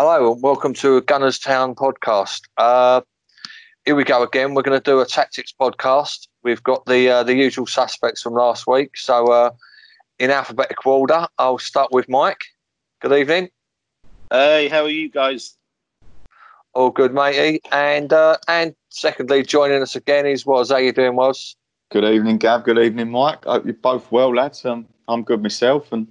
Hello and welcome to Gunners Town podcast. Uh, here we go again. We're going to do a tactics podcast. We've got the uh, the usual suspects from last week. So, uh, in alphabetical order, I'll start with Mike. Good evening. Hey, how are you guys? All good, matey. And uh, and secondly, joining us again is Woz how you doing, Woz? Good evening, Gav. Good evening, Mike. Hope you're both well, lads. Um, I'm good myself, and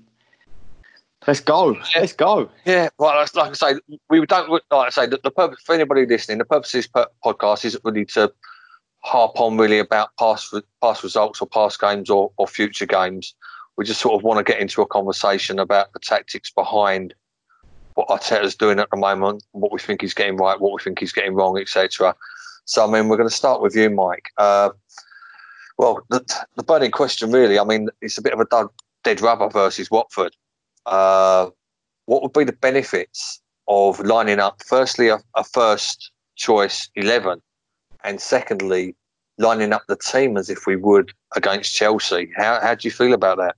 let's go. Let's go. Yeah, well, like I say, we don't like I say the, the purpose for anybody listening. The purpose of this podcast isn't really to harp on really about past past results or past games or, or future games. We just sort of want to get into a conversation about the tactics behind what Arteta's doing at the moment, what we think he's getting right, what we think he's getting wrong, etc. So, I mean, we're going to start with you, Mike. Uh, well, the, the burning question, really, I mean, it's a bit of a dead rubber versus Watford. Uh, what would be the benefits of lining up, firstly, a, a first choice 11, and secondly, lining up the team as if we would against Chelsea? How, how do you feel about that?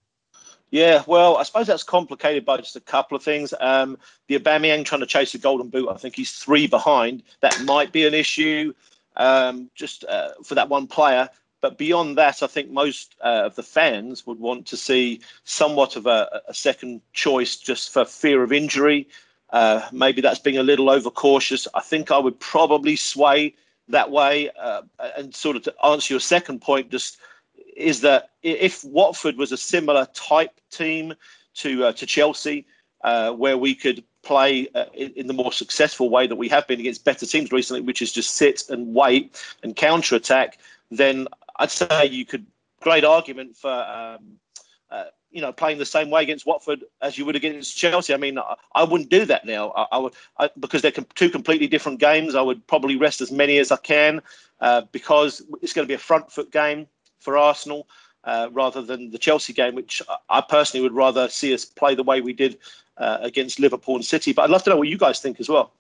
Yeah, well, I suppose that's complicated by just a couple of things. Um, the Aubameyang trying to chase the golden boot, I think he's three behind. That might be an issue um, just uh, for that one player. But beyond that, I think most uh, of the fans would want to see somewhat of a, a second choice just for fear of injury. Uh, maybe that's being a little overcautious. I think I would probably sway that way. Uh, and sort of to answer your second point, just is that if Watford was a similar type team to uh, to Chelsea, uh, where we could play uh, in, in, the more successful way that we have been against better teams recently, which is just sit and wait and counter attack, then I'd say you could great argument for um, uh, you know playing the same way against Watford as you would against Chelsea. I mean, I, I wouldn't do that now. I, I would I, because they're two completely different games. I would probably rest as many as I can uh, because it's going to be a front foot game for Arsenal. Uh, rather than the Chelsea game, which I personally would rather see us play the way we did uh, against Liverpool and City. But I'd love to know what you guys think as well.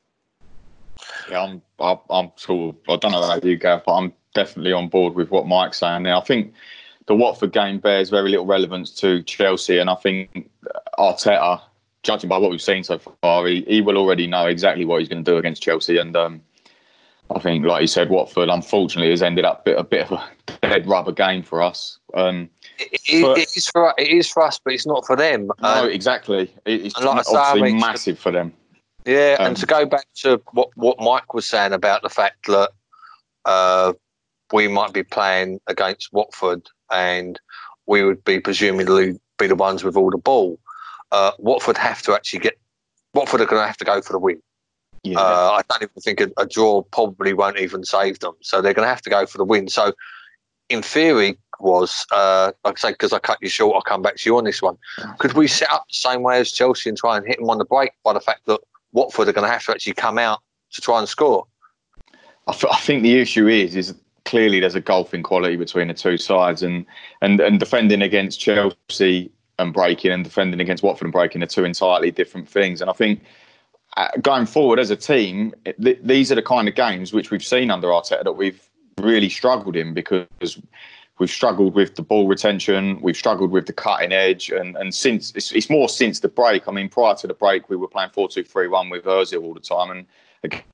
Yeah, I'm, I'm sort of, I don't know about you, Gav, but I'm definitely on board with what Mike's saying there. I think the Watford game bears very little relevance to Chelsea, and I think Arteta, judging by what we've seen so far, he, he will already know exactly what he's going to do against Chelsea. And um, I think, like you said, Watford unfortunately has ended up a bit, a bit of a dead rubber game for us. Um, it, it, it is for it is for us, but it's not for them. No, um, exactly. it's like obviously massive for them. Yeah, um, and to go back to what what Mike was saying about the fact that uh, we might be playing against Watford and we would be presumably be the ones with all the ball. Uh, Watford have to actually get. Watford are going to have to go for the win. Yeah. Uh, I don't even think a, a, draw probably won't even save them. So they're going to have to go for the win. So, in theory, Woz uh, like I say because I cut you short, I'll come back to you on this one. Could we set up the same way as Chelsea and try and hit them on the break by the fact that Watford are going to have to actually come out to try and score? I, th- I think the issue is is clearly there's a golfing quality between the two sides, and and and defending against Chelsea and breaking and defending against Watford and breaking are two entirely different things. And I think uh, going forward as a team, th- these are the kind of games which we've seen under Arteta that we've really struggled in because we've struggled with the ball retention, we've struggled with the cutting edge, and and since it's, it's more since the break. I mean, prior to the break, we were playing four two three one with Özil all the time, and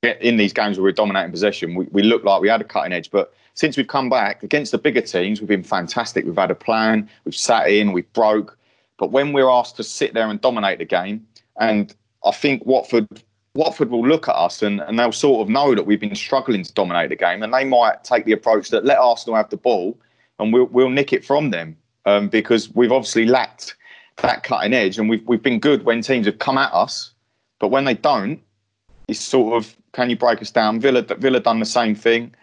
in these games where we're dominating possession, we, we looked like we had a cutting edge, but since we've come back against the bigger teams, we've been fantastic. We've had a plan, we've sat in, we've broke. But when we're asked to sit there and dominate the game, and I think Watford Watford will look at us and, and they'll sort of know that we've been struggling to dominate the game, and they might take the approach that let Arsenal have the ball and we'll we'll nick it from them um, because we've obviously lacked that cutting edge, and we've we've been good when teams have come at us, but when they don't, it's sort of can you break us down? Villa Villa done the same thing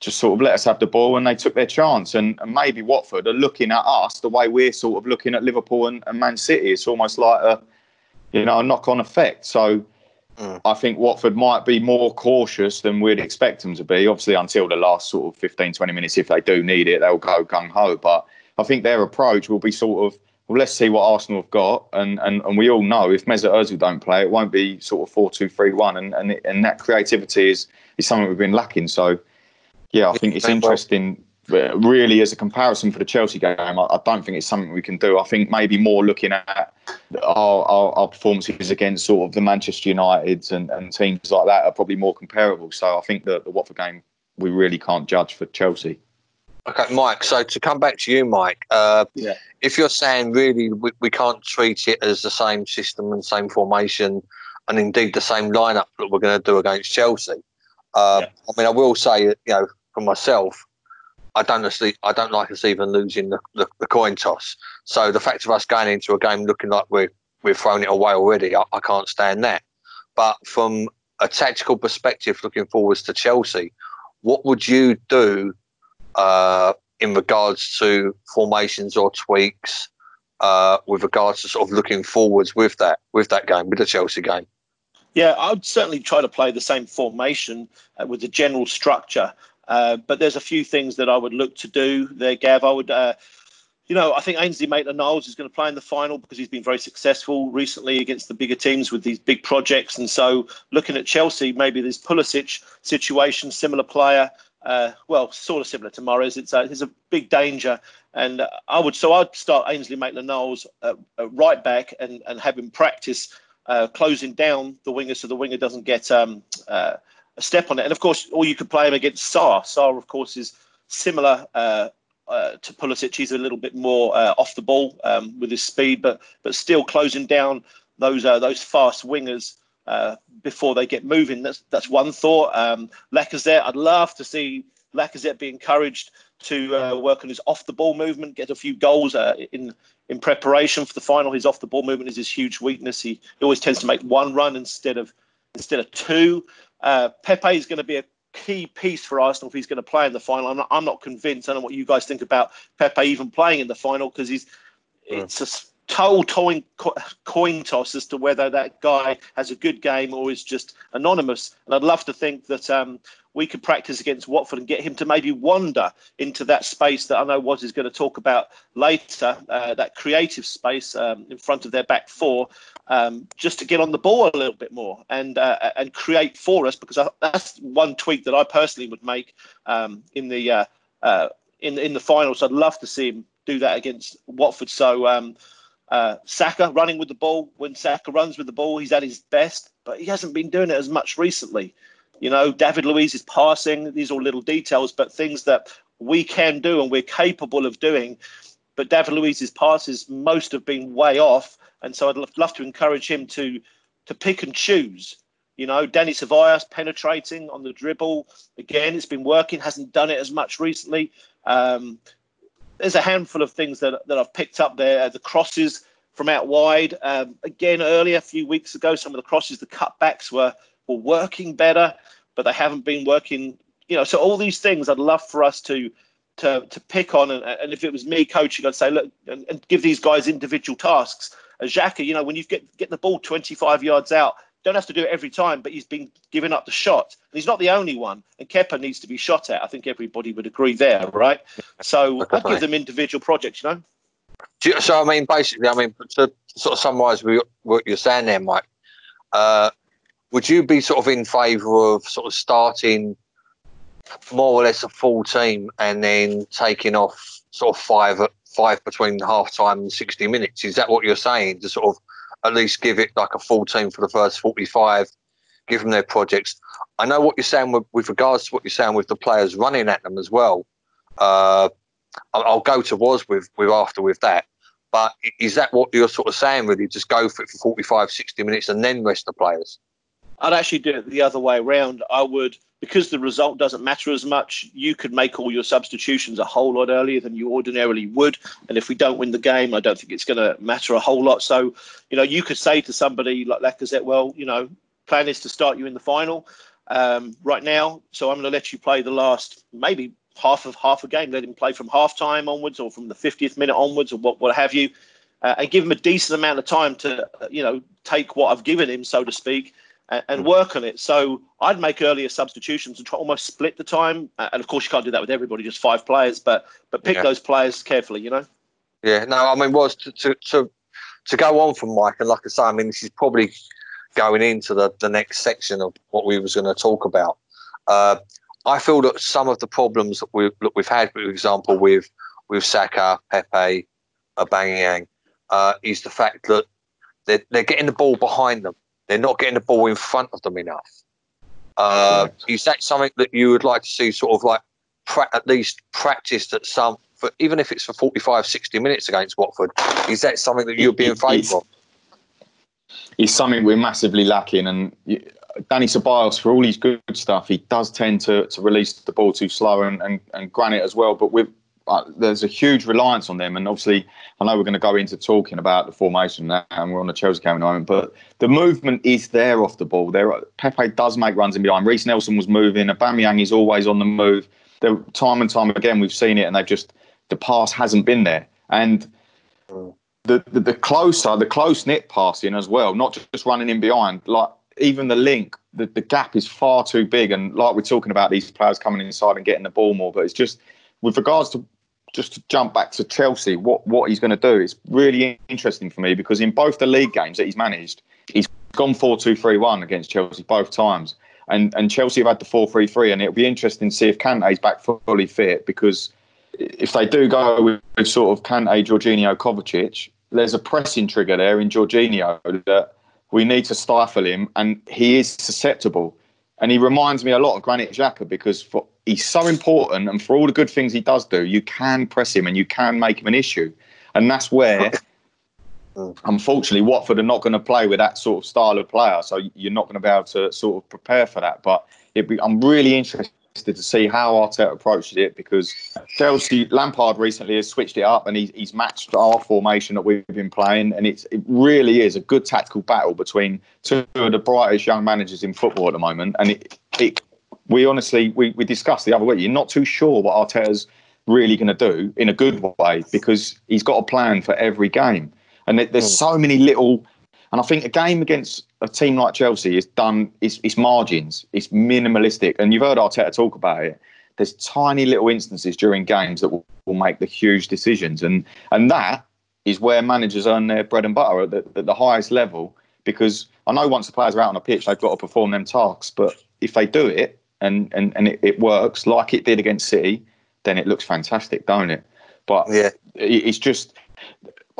just sort of let us have the ball and they took their chance. And, and, maybe Watford are looking at us the way we're sort of looking at Liverpool and, and Man City. It's almost like a, you know, a knock on effect. So mm. I think Watford might be more cautious than we'd expect them to be. Obviously, until the last sort of 15, 20 minutes, if they do need it, they'll go gung ho. But I think their approach will be sort of, well, let's see what Arsenal have got. And and, and we all know if Mesut Ozil don't play, it won't be sort of 4 2 3 1. And, and, and that creativity is, is something we've been lacking. So, yeah, I think it's interesting really, as a comparison for the Chelsea game, I, I, don't think it's something we can do. I think maybe more looking at our, our, our performances against sort of the Manchester Uniteds and, and, teams like that are probably more comparable. So I think that the Watford game we really can't judge for Chelsea. Okay, Mike. So to come back to you, Mike, uh, yeah. if you're saying really we, we can't treat it as the same system and same formation, and indeed the same lineup that we're going to do against Chelsea, uh, yeah. I mean, I will say, you know, for myself, I don't I don't like us even losing the, the, the, coin toss. So the fact of us going into a game looking like we're we've thrown it away already, I, I can't stand that. But from a tactical perspective, looking forwards to Chelsea, what would you do uh, in regards to formations or tweaks uh, with regards to sort of looking forwards with that with that game with the Chelsea game? Yeah, I would certainly try to play the same formation uh, with the general structure. Uh, but there's a few things that I would look to do there, Gav. I would, uh, you know, I think Ainsley Maitland-Niles is going to play in the final because he's been very successful recently against the bigger teams with these big projects. And so looking at Chelsea, maybe this Pulisic situation, similar player, uh, well, sort of similar to Morris. It's a, it's a big danger. And I would, so I'd start Ainsley Maitland-Niles uh, right back and, and have him practice uh, closing down the winger so the winger doesn't get um, uh, a step on it. And of course, or you could play him against Sarr. Sarr, of course, is similar uh, uh, to Pulisic. He's a little bit more uh, off the ball um, with his speed, but but still closing down those uh, those fast wingers uh, before they get moving. That's that's one thought. Um, Lacazette, I'd love to see Lacazette be encouraged to uh, work on his off the ball movement, get a few goals in in preparation for the final. His off the ball movement is his huge weakness. He, he always tends to make one run instead of instead of two. Uh, Pepe is going to be a key piece for Arsenal if he's going to play in the final. I'm not, I'm not convinced. I don't know what you guys think about Pepe even playing in the final because he's yeah. it's a total coin, coin toss as to whether that guy has a good game or is just anonymous. And I'd love to think that um, we could practice against Watford and get him to maybe wander into that space that I know Woz is going to talk about later, uh, that creative space um, in front of their back four, um, just to get on the ball a little bit more and uh, and create for us. Because I, that's one tweak that I personally would make um, in the uh, uh in in the finals. I'd love to see him do that against Watford. So. Uh, Saka running with the ball. When Saka runs with the ball, he's at his best, but he hasn't been doing it as much recently. You know, David Luiz is passing. These are all little details, but things that we can do and we're capable of doing. But David Luiz's passes, most have been way off. And so I'd love to encourage him to to pick and choose. You know, Dani Ceballos penetrating on the dribble. Again, it's been working, hasn't done it as much recently. Um, there's a handful of things that, that I've picked up there. The crosses from out wide. Um, again, earlier, a few weeks ago, some of the crosses, the cutbacks were were working better, but they haven't been working. You know, so all these things I'd love for us to to, to pick on. And, and if it was me coaching, I'd say, look, and, and give these guys individual tasks. As Xhaka, you know, when you get get the ball 25 yards out, don't have to do it every time, but he's been giving up the shot. And he's not the only one. And Kepa needs to be shot at. I think everybody would agree there, right? So I'd give them individual projects, you know? So, I mean, basically, I mean, to sort of summarise what you're saying there, Mike, uh, would you be sort of in favour of sort of starting more or less a full team and then taking off sort of five five between half time and 60 minutes? Is that what you're saying? To sort of at least give it like a full team for the first 45, give them their projects. I know what you're saying with, with regards to what you're saying with the players running at them as well. Uh, I'll, go to Woz with, with after with that. But is that what you're sort of saying, really? Just go for it for 45, 60 minutes and then rest the players? I'd actually do it the other way around. I would, because the result doesn't matter as much, you could make all your substitutions a whole lot earlier than you ordinarily would. And if we don't win the game, I don't think it's going to matter a whole lot. So, you know, you could say to somebody like Lacazette, well, you know, plan is to start you in the final um, right now. So I'm going to let you play the last maybe half of half a game. Let him play from half time onwards or from the 50th minute onwards or what, what have you. Uh, and give him a decent amount of time to, you know, take what I've given him, so to speak, and, and, work on it. So I'd make earlier substitutions and try almost split the time. And of course, you can't do that with everybody, just five players, but but pick yeah. those players carefully. You know. Yeah. No, I mean, Woz to, to to to go on from Mike, and like I say, I mean, this is probably going into the the next section of what we was going to talk about. Uh, I feel that some of the problems that we've, that we've had, for example, with with Saka, Pepe, Aubameyang, uh, is the fact that they're, they're getting the ball behind them. They're not getting the ball in front of them enough. Uh, is that something that you would like to see sort of like pra- at least practiced at some, for, even if it's for 45, 60 minutes against Watford? Is that something that you'd be in favour of? It's something we're massively lacking. And Dani Ceballos, for all his good stuff, he does tend to, to release the ball too slow and, and, and Granit as well. But with there's a huge reliance on them. And obviously, I know we're going to go into talking about the formation and we're on the Chelsea game at moment, but the movement is there off the ball. There, Pepe does make runs in behind. Reiss Nelson was moving. Aubameyang is always on the move. There, time and time again, we've seen it, and they've just the pass hasn't been there. And the, the, the closer, the close knit passing as well, not just running in behind. Like even the link, the, the gap is far too big. And like we're talking about these players coming inside and getting the ball more, but it's just with regards to just to jump back to Chelsea, what what he's going to do is really interesting for me because in both the league games that he's managed, he's gone 4-2-3-1 against Chelsea both times. And and Chelsea have had the 4-3-3 and it'll be interesting to see if Kante's back fully fit because if they do go with, with sort of Kante, Jorginho, Kovacic, there's a pressing trigger there in Jorginho that we need to stifle him and he is susceptible. And he reminds me a lot of Granit Xhaka because for, he's so important, and for all the good things he does do, you can press him and you can make him an issue, and that's where. Unfortunately, Watford are not going to play with that sort of style of player, so you're not going to be able to sort of prepare for that. But be, I'm really interested to see how Arteta approaches it because Chelsea Lampard recently has switched it up and he's, he's matched our formation that we've been playing, and it's it really is a good tactical battle between two of the brightest young managers in football at the moment, and it, it we honestly we, we discussed the other week. You're not too sure what Arteta's really going to do in a good way because he's got a plan for every game, and there's mm. so many little. And I think a game against a team like Chelsea is done. It's, it's margins. It's minimalistic, and you've heard Arteta talk about it. There's tiny little instances during games that will, will make the huge decisions, and and that is where managers earn their bread and butter at the, at the highest level. Because I know once the players are out on a pitch, they've got to perform them tasks, but if they do it, and and, and it, it works like it did against City, then it looks fantastic, don't it? But yeah, it's just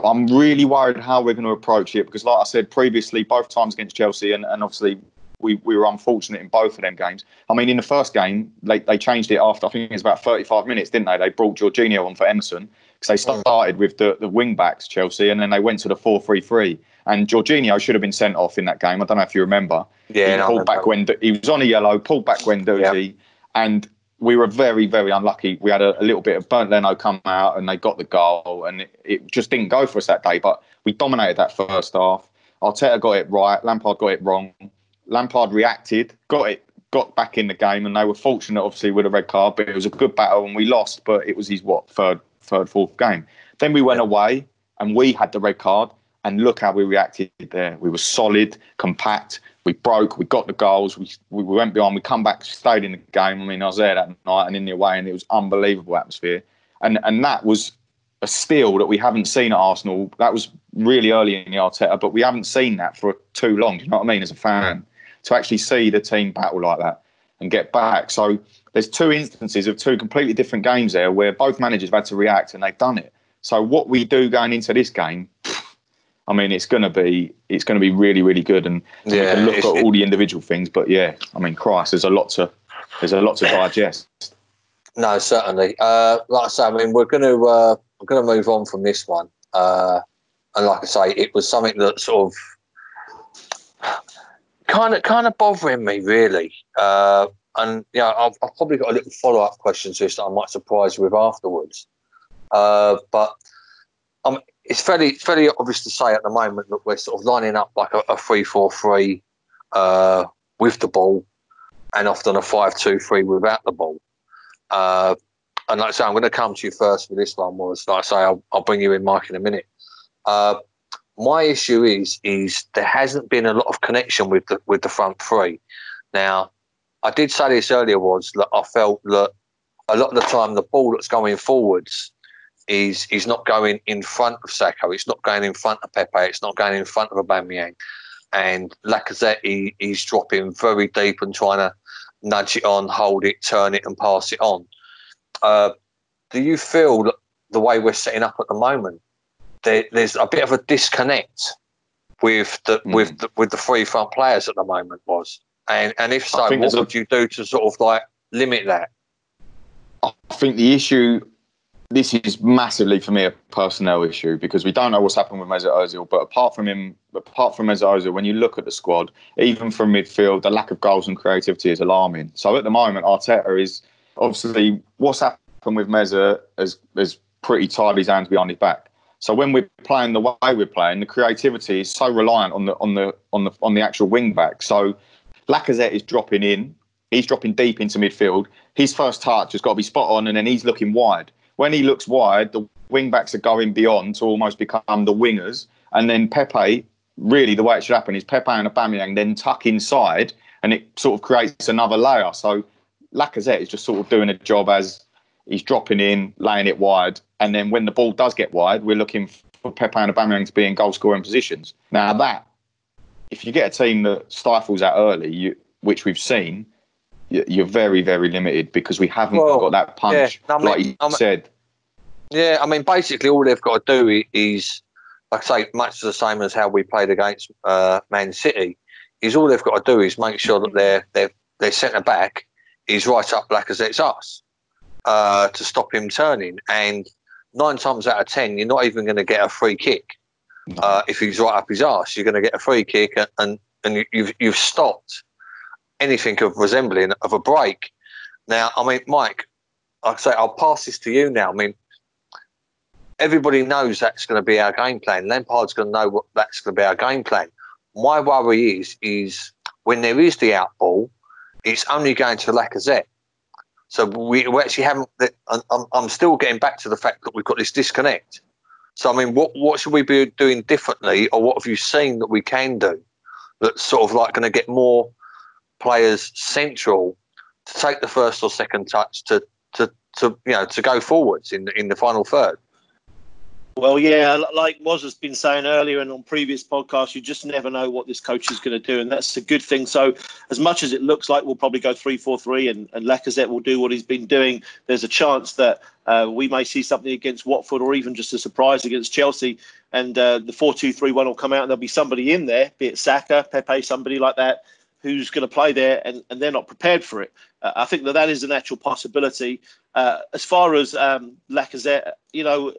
I'm really worried how we're going to approach it because, like I said previously, both times against Chelsea, and, and obviously we, we were unfortunate in both of them games. I mean, in the first game, they, they changed it after, I think it was about 35 minutes, didn't they? They brought Jorginho on for Emerson because they started with the, the wing backs, Chelsea, and then they went to the 4 3 3. And Jorginho should have been sent off in that game. I don't know if you remember. Yeah, he no, pulled back when he was on a yellow, pulled back when Guendouzi, and we were very, very unlucky. We had a, a, little bit of Bernd Leno come out, and they got the goal, and it, it, just didn't go for us that day. But we dominated that first half. Arteta got it right. Lampard got it wrong. Lampard reacted, got it, got back in the game, and they were fortunate, obviously, with a red card. But it was a good battle, and we lost. But it was his what third, third, fourth game. Then we went away, and we had the red card. And look how we reacted there. We were solid, compact. We broke. We got the goals. We, we went beyond. We come back, stayed in the game. I mean, I was there that night and in the away, and it was unbelievable atmosphere. And and that was a steal that we haven't seen at Arsenal. That was really early in the Arteta, but we haven't seen that for too long. Do you know what I mean? As a fan, to actually see the team battle like that and get back. So there's two instances of two completely different games there where both managers have had to react and they've done it. So what we do going into this game, I mean, it's going to be it's going to be really really good, and yeah, look at all the individual things. But yeah, I mean, Christ, there's a lot to there's a lot to digest. No, certainly. Uh, like I say, I mean, we're going to uh, we're going to move on from this one, uh, and like I say, it was something that sort of kind of kind of bothering me really. Uh, and you know, I've, I've, probably got a little follow up question to this that I might surprise you with afterwards. Uh, but um, it's fairly fairly obvious to say at the moment that we're sort of lining up like a, a three four three uh, with the ball, and often a five two three without the ball. Uh, and like I say, I'm going to come to you first for this one. Woz like I say, I'll, I'll bring you in, Mike, in a minute. Uh, my issue is is there hasn't been a lot of connection with the with the front three. Now, I did say this earlier was that I felt that a lot of the time the ball that's going forwards is is not going in front of Saka. It's not going in front of Pepe. It's not going in front of Aubameyang. and Lacazette he, he's dropping very deep and trying to nudge it on, hold it, turn it, and pass it on. Uh, do you feel that the way we're setting up at the moment, there, there's a bit of a disconnect with the mm. with the, with the three front players at the moment? Woz and and if so, what would a, you do to sort of like limit that? I think the issue this is massively for me a personnel issue because we don't know what's happened with Mesut Ozil. But apart from him, apart from Mesut Ozil, when you look at the squad, even from midfield, the lack of goals and creativity is alarming. So at the moment, Arteta is obviously what's happened with Mesut has, has pretty tied his hands behind his back. So when we're playing the way we're playing, the creativity is so reliant on the on the on the on the actual wing back. So Lacazette is dropping in, he's dropping deep into midfield. His first touch has got to be spot on, and then he's looking wide when he looks wide, the wing backs are going beyond to almost become the wingers. And then Pepe, really the way it should happen is Pepe and Aubameyang then tuck inside and it sort of creates another layer. So Lacazette is just sort of doing a job as he's dropping in, laying it wide. And then when the ball does get wide, we're looking for Pepe and Aubameyang to be in goal scoring positions. Now that, if you get a team that stifles that early, you, which we've seen, you're very, very limited because we haven't well, got that punch, yeah, I mean, like you I mean, said. Yeah, I mean, basically, all they've got to do is, like I say, much the same as how we played against uh, Man City, is all they've got to do is make sure that their their their centre back is right up Lacazette's ass uh, to stop him turning. And nine times out of ten, you're not even going to get a free kick uh, if he's right up his ass. You're going to get a free kick, and and you've you've stopped anything of resembling of a break. Now, I mean, Mike, I say I'll pass this to you now. I mean, everybody knows that's going to be our game plan. Lampard's going to know what that's going to be our game plan. My worry is is when there is the out ball, it's only going to Lacazette. So we, we actually haven't. I'm, I'm still getting back to the fact that we've got this disconnect. So I mean, what what should we be doing differently, or what have you seen that we can do that's sort of like going to get more players central to take the first or second touch to to, to you know to go forwards in in the final third. Well, yeah, like Woz has been saying earlier and on previous podcasts, you just never know what this coach is going to do, and that's a good thing. So, as much as it looks like we'll probably go three-four-three, and, and Lacazette will do what he's been doing, there's a chance that uh, we may see something against Watford or even just a surprise against Chelsea, and uh, the four-two-three-one will come out, and there'll be somebody in there, be it Saka, Pepe, somebody like that, who's going to play there and, and they're not prepared for it. Uh, I think that that is an actual possibility. Uh, as far as um, Lacazette, you know,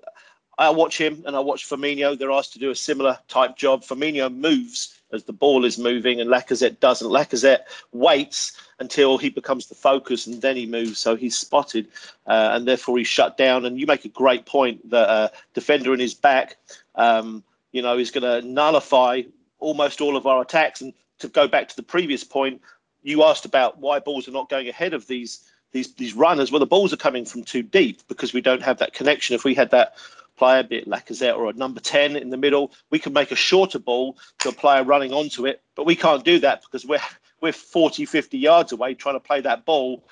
I watch him and I watch Firmino. They're asked to do a similar type job. Firmino moves as the ball is moving and Lacazette doesn't. Lacazette waits until he becomes the focus and then he moves. So he's spotted uh, and therefore he's shut down. And you make a great point that uh, defender in his back, um, you know, is going to nullify almost all of our attacks. And to go back to the previous point, you asked about why balls are not going ahead of these these these runners. Well, the balls are coming from too deep because we don't have that connection. If we had that player, be it Lacazette or a number 10 in the middle, we can make a shorter ball to a player running onto it, but we can't do that because we're we're 40, 50 yards away trying to play that ball,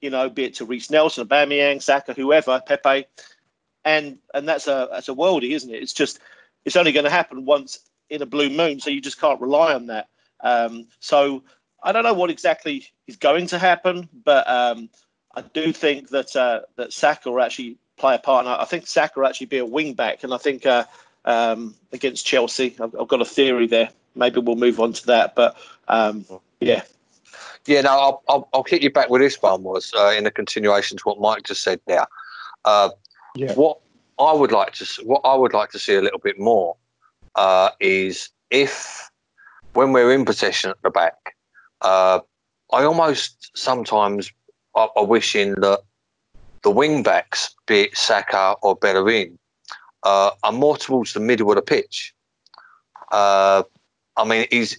you know, be it to Reiss Nelson, Aubameyang, Saka, whoever, Pepe, and and that's a that's a worldie, isn't it? It's just it's only going to happen once in a blue moon, so you just can't rely on that. Um, so I don't know what exactly is going to happen, but um, I do think that uh, that Saka will actually play a part. And I think Saka will actually be a wing back, and I think uh, um, against Chelsea, I've, I've, got a theory there. Maybe we'll move on to that, but um, yeah. Yeah, no, I'll, I'll, I'll hit you back with this one Woz uh, in a continuation to what Mike just said there. Uh, yeah. What I would like to what I would like to see a little bit more uh, is if when we're in possession at the back, uh, I almost sometimes are, are wishing that the wing backs, be it Saka or Bellerin, uh, are more towards the middle of the pitch. Uh, I mean, is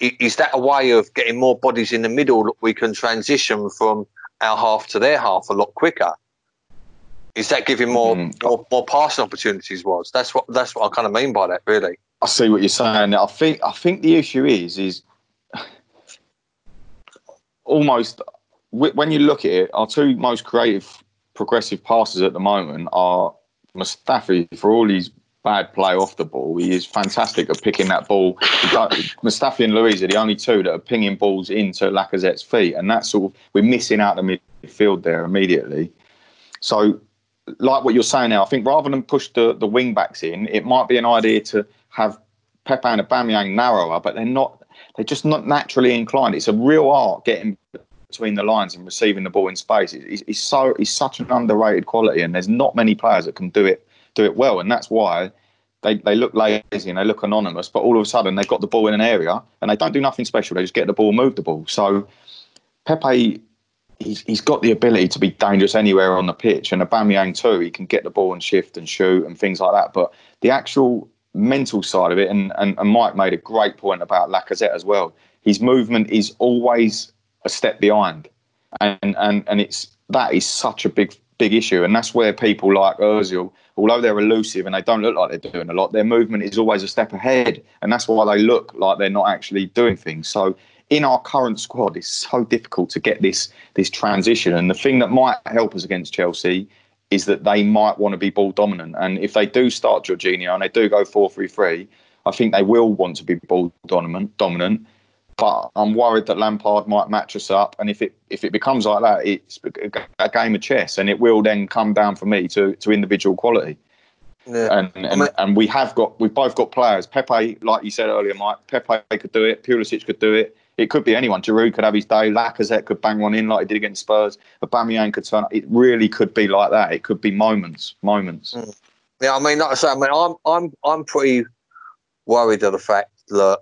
is that a way of getting more bodies in the middle that we can transition from our half to their half a lot quicker? Is that giving more mm. more, more passing opportunities? Woz that's what that's what I kind of mean by that, really. I see what you're saying. I think I think the issue is is almost when you look at it, our two most creative, progressive passes at the moment are Mustafi for all his bad play off the ball. He is fantastic at picking that ball. Mustafi and Luiz are the only two that are pinging balls into Lacazette's feet, and that's of we're missing out the midfield there immediately. So, like what you're saying now, I think rather than push the the wing backs in, it might be an idea to have Pepe and Aubameyang narrower, but they're not. They're just not naturally inclined. It's a real art getting between the lines and receiving the ball in space. It's, he's so it's such an underrated quality, and there's not many players that can do it do it well, and that's why they, they look lazy and they look anonymous. But all of a sudden, they've got the ball in an area and they don't do nothing special. They just get the ball, move the ball. So Pepe, he's he's got the ability to be dangerous anywhere on the pitch, and Aubameyang too. He can get the ball and shift and shoot and things like that. But the actual mental side of it, and, and, and Mike made a great point about Lacazette as well. His movement is always a step behind, and and and it's that is such a big big issue, and that's where people like Özil, although they're elusive and they don't look like they're doing a lot, their movement is always a step ahead, and that's why they look like they're not actually doing things. So in our current squad, it's so difficult to get this this transition, and the thing that might help us against Chelsea is that they might want to be ball dominant, and if they do start Jorginho and they do go four three three, I think they will want to be ball dominant dominant but I'm worried that Lampard might match us up, and if it if it becomes like that, it's a game of chess, and it will then come down for me to to individual quality. Yeah. And and, I mean, and we have got we've both got players. Pepe, like you said earlier, Mike. Pepe could do it. Pulisic could do it. It could be anyone. Giroud could have his day. Lacazette could bang one in like he did against Spurs. Aubameyang could turn. It really could be like that. It could be moments, moments. Hmm. Yeah, I mean, like I say, I mean, I'm I'm I'm pretty worried of the fact that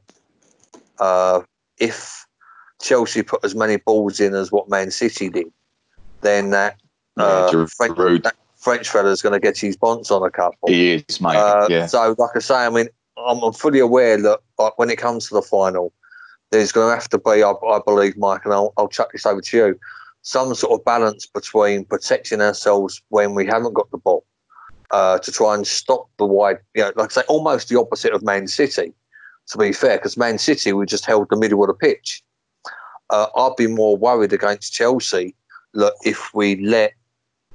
uh, if Chelsea put as many balls in as what Man City did, then that, uh, yeah, French, that French fella's going to get his bonds on a couple. He is, mate. Uh, yeah. So, like I say, I mean, I'm, fully aware that like, when it comes to the final, there's going to have to be, I, I believe, Mike, and I'll, I'll chuck this over to you, some sort of balance between protecting ourselves when we haven't got the ball. Uh, to try and stop the wide, you know, like I say, almost the opposite of Man City to be fair, because Man City we just held the middle of the pitch. Uh, I'd be more worried against Chelsea that if we let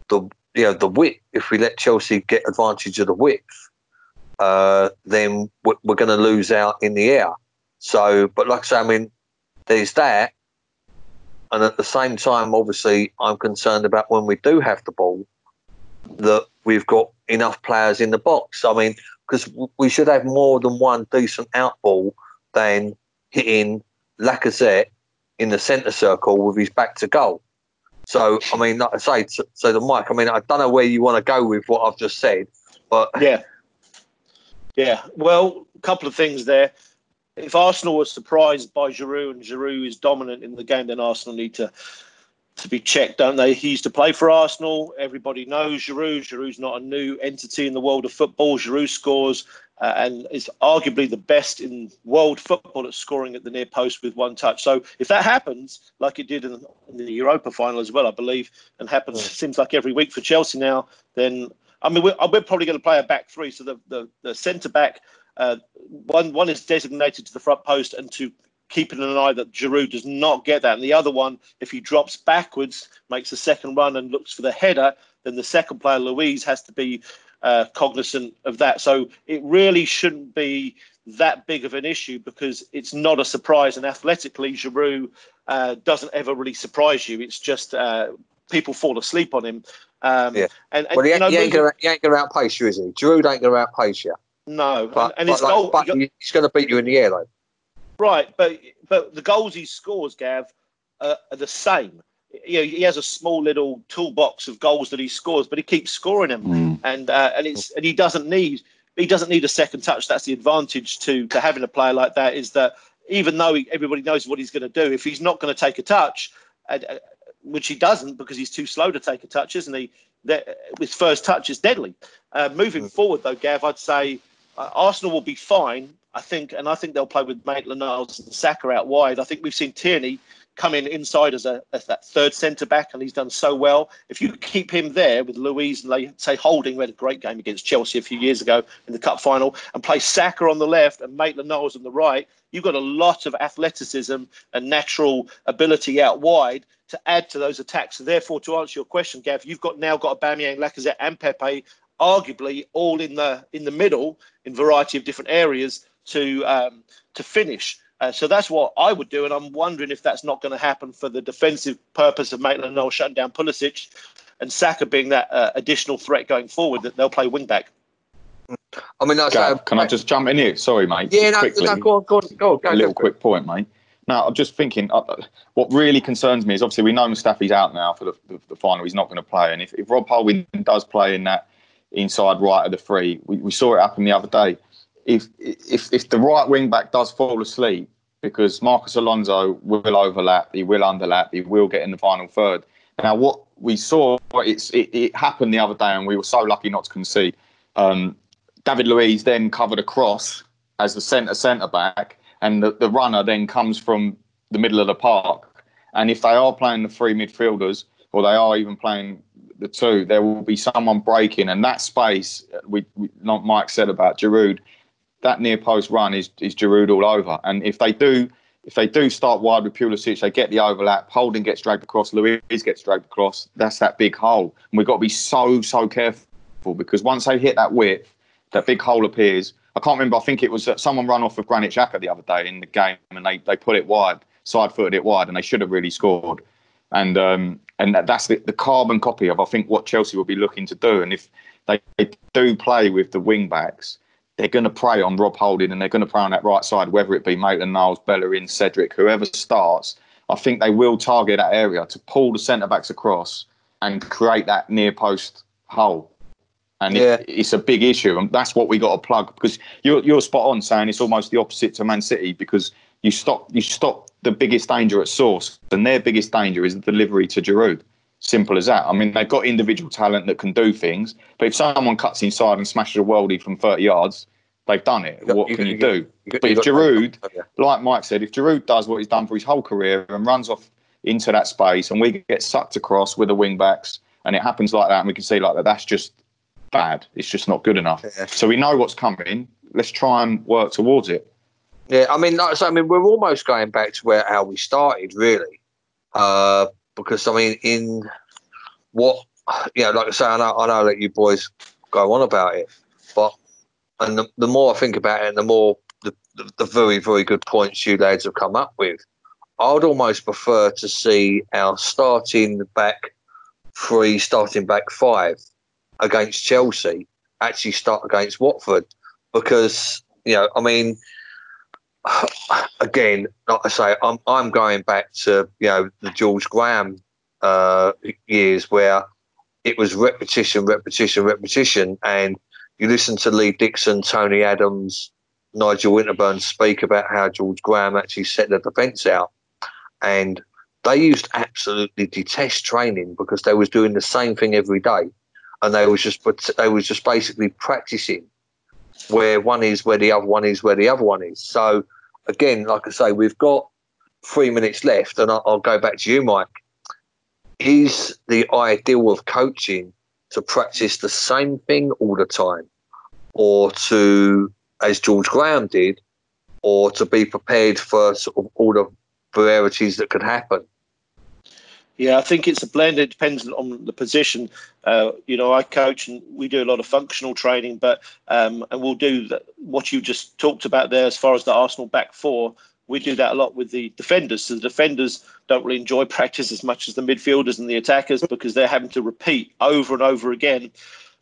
the you know the width, if we let Chelsea get advantage of the width, uh, then we're, we're going to lose out in the air. So, but like I say, I mean, there's that, and at the same time, obviously, I'm concerned about when we do have the ball that we've got enough players in the box. I mean, because we should have more than one decent outball than hitting Lacazette in the centre circle with his back to goal. So, I mean, like I say, so, so the Mike, I mean, I don't know where you want to go with what I've just said, but. Yeah. Yeah. Well, a couple of things there. If Arsenal was surprised by Giroud and Giroud is dominant in the game, then Arsenal need to to be checked, don't they? He used to play for Arsenal. Everybody knows Giroud. Giroud's not a new entity in the world of football. Giroud scores uh, and is arguably the best in world football at scoring at the near post with one touch. So if that happens, like it did in, in the Europa final as well, I believe, and happens yeah. seems like every week for Chelsea now, then I mean we're, we're probably going to play a back three. So the the, the centre back. Uh, one one is designated to the front post and to keeping an eye that Giroud does not get that. And the other one, if he drops backwards, makes a second run and looks for the header, then the second player, Luiz, has to be uh, cognizant of that. So it really shouldn't be that big of an issue because it's not a surprise. And athletically, Giroud uh, doesn't ever really surprise you. It's just uh, people fall asleep on him. Um, yeah. And, and, well, he, you know, he ain't going to outpace you, is he? Giroud ain't going to outpace you. No, but, and, and but, like, goal, but he's going to beat you in the air, though. Right, but but the goals he scores, Gav, uh, are the same. You know, he has a small little toolbox of goals that he scores, but he keeps scoring them, mm. and uh, and it's and he doesn't need he doesn't need a second touch. That's the advantage to to having a player like that is that even though he, everybody knows what he's going to do, if he's not going to take a touch, uh, uh, which he doesn't because he's too slow to take a touch, isn't he? That his first touch is deadly. Uh, moving mm. forward, though, Gav, I'd say uh, Arsenal will be fine I think, and I think they'll play with Maitland-Niles and Saka out wide. I think we've seen Tierney come in inside as a as that third centre back, and he's done so well. If you keep him there with Luiz and they say Holding, we had a great game against Chelsea a few years ago in the cup final, and play Saka on the left and Maitland-Niles on the right, you've got a lot of athleticism and natural ability out wide to add to those attacks. So therefore, to answer your question, Gav, you've got now got Aubameyang, Lacazette, and Pepe arguably all in the in the middle in variety of different areas to um, to finish. Uh, so that's what I would do, and I'm wondering if that's not going to happen for the defensive purpose of Maitland Niles shutting down Pulisic and Saka being that uh, additional threat going forward. That they'll play wing back. I mean, that's, Gav, can I just jump in here? Sorry, mate. Yeah, no, quickly. no, go on, go on, go on, go a little go. quick point, mate. Now, I'm just thinking, uh, what really concerns me is obviously we know Mustafi's out now for the, the, the final. He's not going to play. And if, if Rob Holding does play in that inside right of the three, we, we saw it happen the other day. If, if, if the right wing back does fall asleep, because Marcos Alonso will overlap, he will underlap, he will get in the final third. Now, what we saw, it's, it, it happened the other day, and we were so lucky not to concede. Um, David Luiz then covered across as the centre centre back, and the, the runner then comes from the middle of the park. And if they are playing the three midfielders, or they are even playing the two, there will be someone breaking, and that space uh, we, we like Mike said about Giroud, that near post run is is Giroud all over. And if they do. If they do start wide with Pulisic, they get the overlap. Holding gets dragged across. Luiz gets dragged across. That's that big hole, and we've got to be so so careful because once they hit that width, that big hole appears. I can't remember. I think it was that someone run off of Granit Xhaka the other day in the game, and they, they put it wide, side footed it wide, and they should have really scored. And um, and that's the, the carbon copy of I think what Chelsea will be looking to do. And if they, they do play with the wing backs, they're going to prey on Rob Holding, and they're going to prey on that right side, whether it be Maitland Niles, Bellerin, Cedric, whoever starts. I think they will target that area to pull the centre backs across and create that near post hole and Yeah. it, it's a big issue, and that's what we got to plug. Because you're you're spot on saying it's almost the opposite to Man City because you stop you stop the biggest danger at source, and their biggest danger is the delivery to Giroud. Simple as that. I mean, they've got individual talent that can do things, but if someone cuts inside and smashes a worldie from 30 yards, they've done it. got- what you can got- you, do? You got- But if Giroud, like Mike said, if Giroud does what he's done for his whole career and runs off into that space, and we get sucked across with the wing backs, and it happens like that, and we can see like that, that's just bad. It's just not good enough. Yeah. So we know what's coming. Let's try and work towards it. Yeah, I mean, like I mean, we're almost going back to where how we started, really, uh, because I mean, in what you know, like I say, I know, I know that you boys go on about it, but and the, the more I think about it, and the more the, the, the very, very good points you lads have come up with, I would almost prefer to see our starting back three, starting back five against Chelsea actually start against Watford, because you know, I mean again, like I say, I'm I'm going back to you know the George Graham uh, years where it was repetition, repetition, repetition, and you listen to Lee Dixon, Tony Adams, Nigel Winterburn speak about how George Graham actually set the defence out, and they used absolutely detest training because they was doing the same thing every day, and they was just they was just basically practicing where one is, where the other one is, where the other one is. So again, like I say, we've got three minutes left, and I'll, I'll go back to you, Mike. Is the ideal of coaching to practice the same thing all the time, or to, as George Graham did, or to be prepared for sort of all the varieties that could happen? Yeah, I think it's a blend. It depends on the position. Uh, you know, I coach and we do a lot of functional training, but um, and we'll do the, what you just talked about there as far as the Arsenal back four. We do that a lot with the defenders. So the defenders don't really enjoy practice as much as the midfielders and the attackers because they're having to repeat over and over again.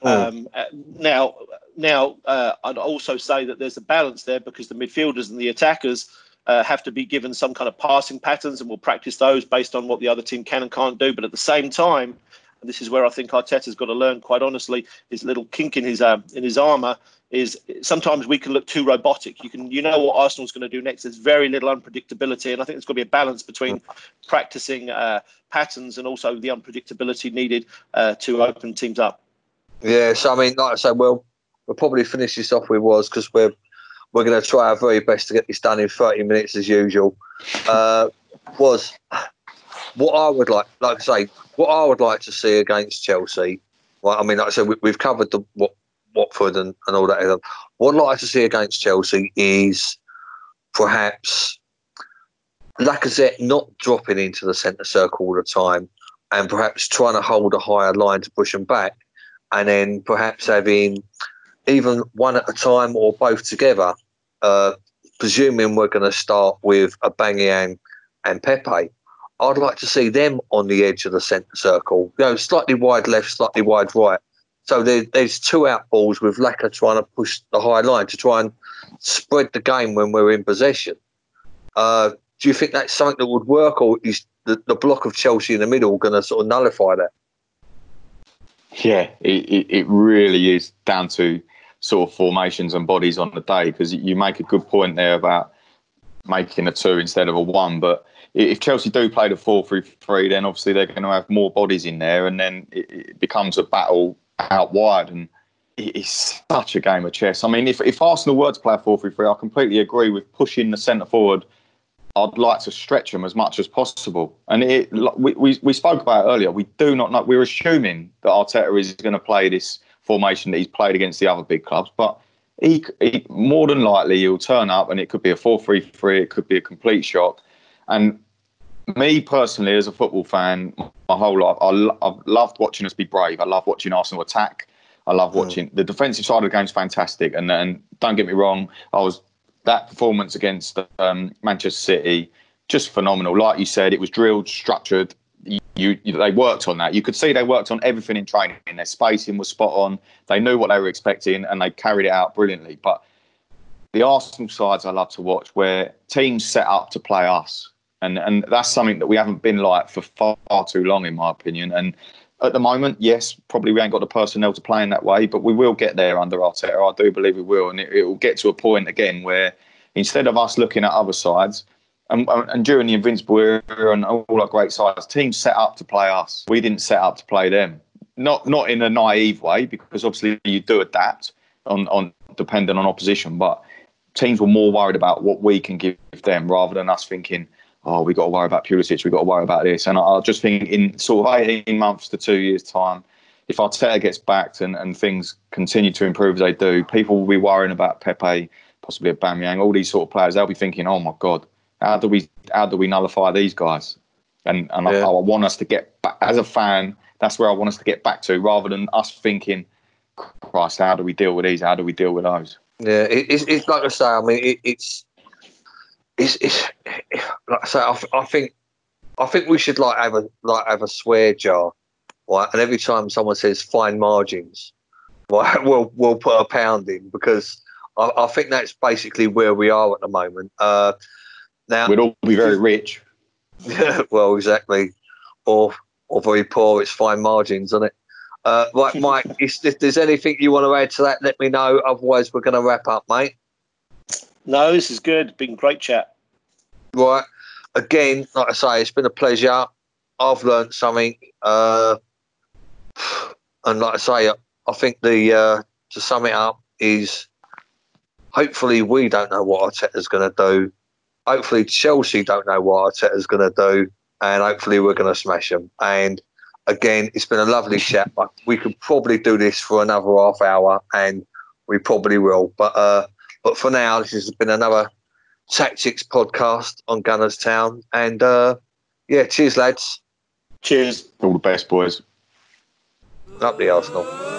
Um, uh, now, now uh, I'd also say that there's a balance there because the midfielders and the attackers uh, have to be given some kind of passing patterns, and we'll practice those based on what the other team can and can't do. But at the same time, this is where I think Arteta's got to learn. Quite honestly, his little kink in his uh, in his armour is sometimes we can look too robotic. You can you know what Arsenal's going to do next. There's very little unpredictability, and I think there's got to be a balance between practicing uh, patterns and also the unpredictability needed uh, to open teams up. Yeah, so I mean, like I said, well, we'll probably finish this off with Woz because we're we're going to try our very best to get this done in 30 minutes as usual. Uh, Woz what I would like, like I say, what I would like to see against Chelsea. I mean, like I said, we, we've covered the what Watford and, and all that. What I'd like to see against Chelsea is perhaps Lacazette not dropping into the centre circle all the time and perhaps trying to hold a higher line to push them back and then perhaps having even one at a time or both together. Uh, presuming we're going to start with Aubameyang and Pepe, I'd like to see them on the edge of the centre circle. You know, slightly wide left, slightly wide right. So there, there's two out balls with Laka trying to push the high line to try and spread the game when we're in possession. Uh, do you think that's something that would work, or is the, the block of Chelsea in the middle going to sort of nullify that? Yeah, it, it, it really is down to sort of formations and bodies on the day because you make a good point there about making a two instead of a one. But if Chelsea do play the four three three, then obviously they're going to have more bodies in there, and then it, it becomes a battle out wide. And it's such a game of chess. I mean, if, if Arsenal were to play a 4 3 3, I completely agree with pushing the centre forward. I'd like to stretch them as much as possible. And it, we, we, we spoke about earlier, we do not know, we're assuming that Arteta is going to play this formation that he's played against the other big clubs, but he, he more than likely he'll turn up and it could be a 4 3 3, it could be a complete shock. And me personally, as a football fan, my whole life, I, have loved watching us be brave. I love watching Arsenal attack. I love watching mm. the defensive side of the game is fantastic. And and don't get me wrong, I was that performance against um, Manchester City just phenomenal. Like you said, it was drilled, structured. You, you, they worked on that. You could see they worked on everything in training. Their spacing was spot on. They knew what they were expecting, and they carried it out brilliantly. But the Arsenal sides I love to watch, where teams set up to play us, and and that's something that we haven't been like for far, far too long, in my opinion. And at the moment, yes, probably we ain't got the personnel to play in that way, but we will get there under Arteta. I do believe we will, and it, it will get to a point again where instead of us looking at other sides, and, and during the Invincible era and all our great sides, teams set up to play us. We didn't set up to play them. Not not in a naive way, because obviously you do adapt on on depending on opposition, but teams were more worried about what we can give them rather than us thinking oh, we got to worry about Pulisic, we got to worry about this. And I, I just think in sort of 18 months to two years' time, if Arteta gets backed and, and things continue to improve as they do, people will be worrying about Pepe, possibly Aubameyang, all these sort of players. They'll be thinking, oh my God, how do we how do we nullify these guys? And and yeah. I, I, want us to get back as a fan. That's where I want us to get back to, rather than us thinking, Christ, how do we deal with these? How do we deal with those? Yeah, it, it's, it's like I say. I mean, it, it's it's, it's like I say, I, I think I think we should like have a like have a swear jar, right? And every time someone says fine margins, right, we'll we'll put a pound in because I, I think that's basically where we are at the moment. Uh, now we'd all be very rich. well, exactly, or or very poor. It's fine margins, isn't it? Uh, right, Mike. if there's anything you want to add to that, let me know. Otherwise, we're going to wrap up, mate. No, this is good. Been great chat. Right. Again, like I say, it's been a pleasure. I've learned something. Uh, and like I say, I think the uh, to sum it up is hopefully we don't know what Arteta's going to do. Hopefully Chelsea don't know what Arteta's going to do, and hopefully we're going to smash them. And again, it's been a lovely chat. We could probably do this for another half hour, and we probably will. But uh, but for now, this has been another Tactics podcast on Gunners Town. And uh, yeah, cheers, lads. Cheers. All the best, boys. Up the Arsenal.